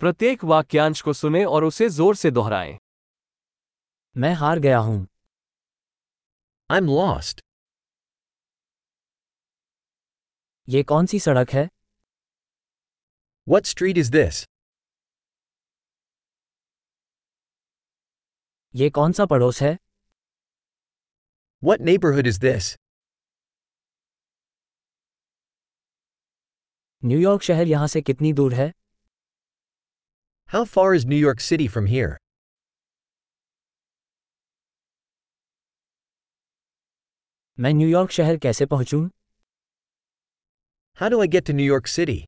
प्रत्येक वाक्यांश को सुने और उसे ज़ोर से दोहराएँ। मैं हार गया हूँ। आई एम लॉस्ट ये कौन सी सड़क है? What street is this? ये कौन सा पड़ोस है? What neighborhood is this? New York शहर यहाँ से कितनी दूर है? How far is New York City from here? मैं न्यूयॉर्क शहर कैसे पहुंचूं How do I get to New York City?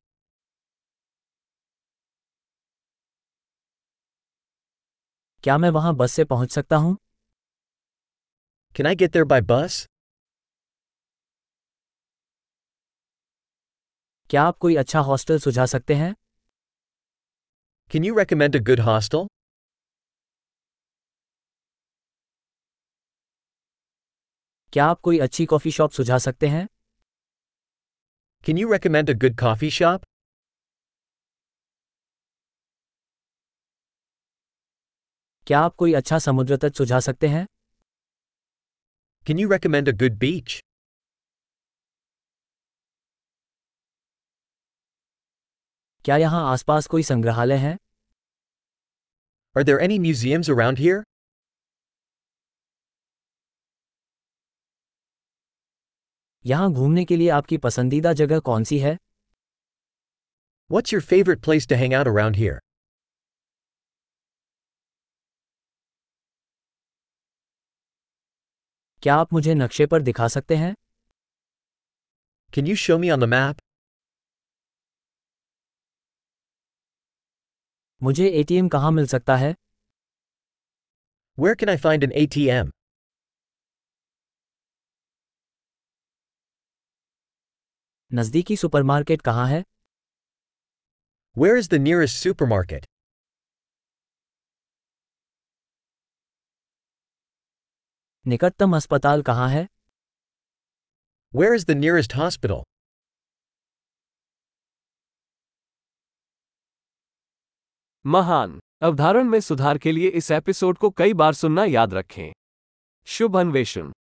क्या मैं वहाँ बस से पहुँच सकता हूँ Can I get there by bus? क्या आप कोई अच्छा हॉस्टल सुझा सकते हैं Can you recommend a good hostel? क्या आप कोई अच्छी कॉफी शॉप सुझा सकते हैं Can you recommend a good coffee shop? क्या आप कोई अच्छा समुद्र तट सुझा सकते हैं Can you recommend a good beach? क्या यहाँ आसपास कोई संग्रहालय है Are there any museums around here? यहाँ घूमने के लिए आपकी पसंदीदा जगह कौन सी है What's your favorite place to hang out around here? क्या आप मुझे नक्शे पर दिखा सकते हैं Can you show me on the map? मुझे एटीएम कहाँ मिल सकता है? Where can I find an ATM नजदीकी सुपर मार्केट कहाँ है? Where is the nearest supermarket निकटतम अस्पताल कहाँ है? Where is the nearest hospital महान। अवधारण में सुधार के लिए इस एपिसोड को कई बार सुनना याद रखें। शुभ अन्वेषण।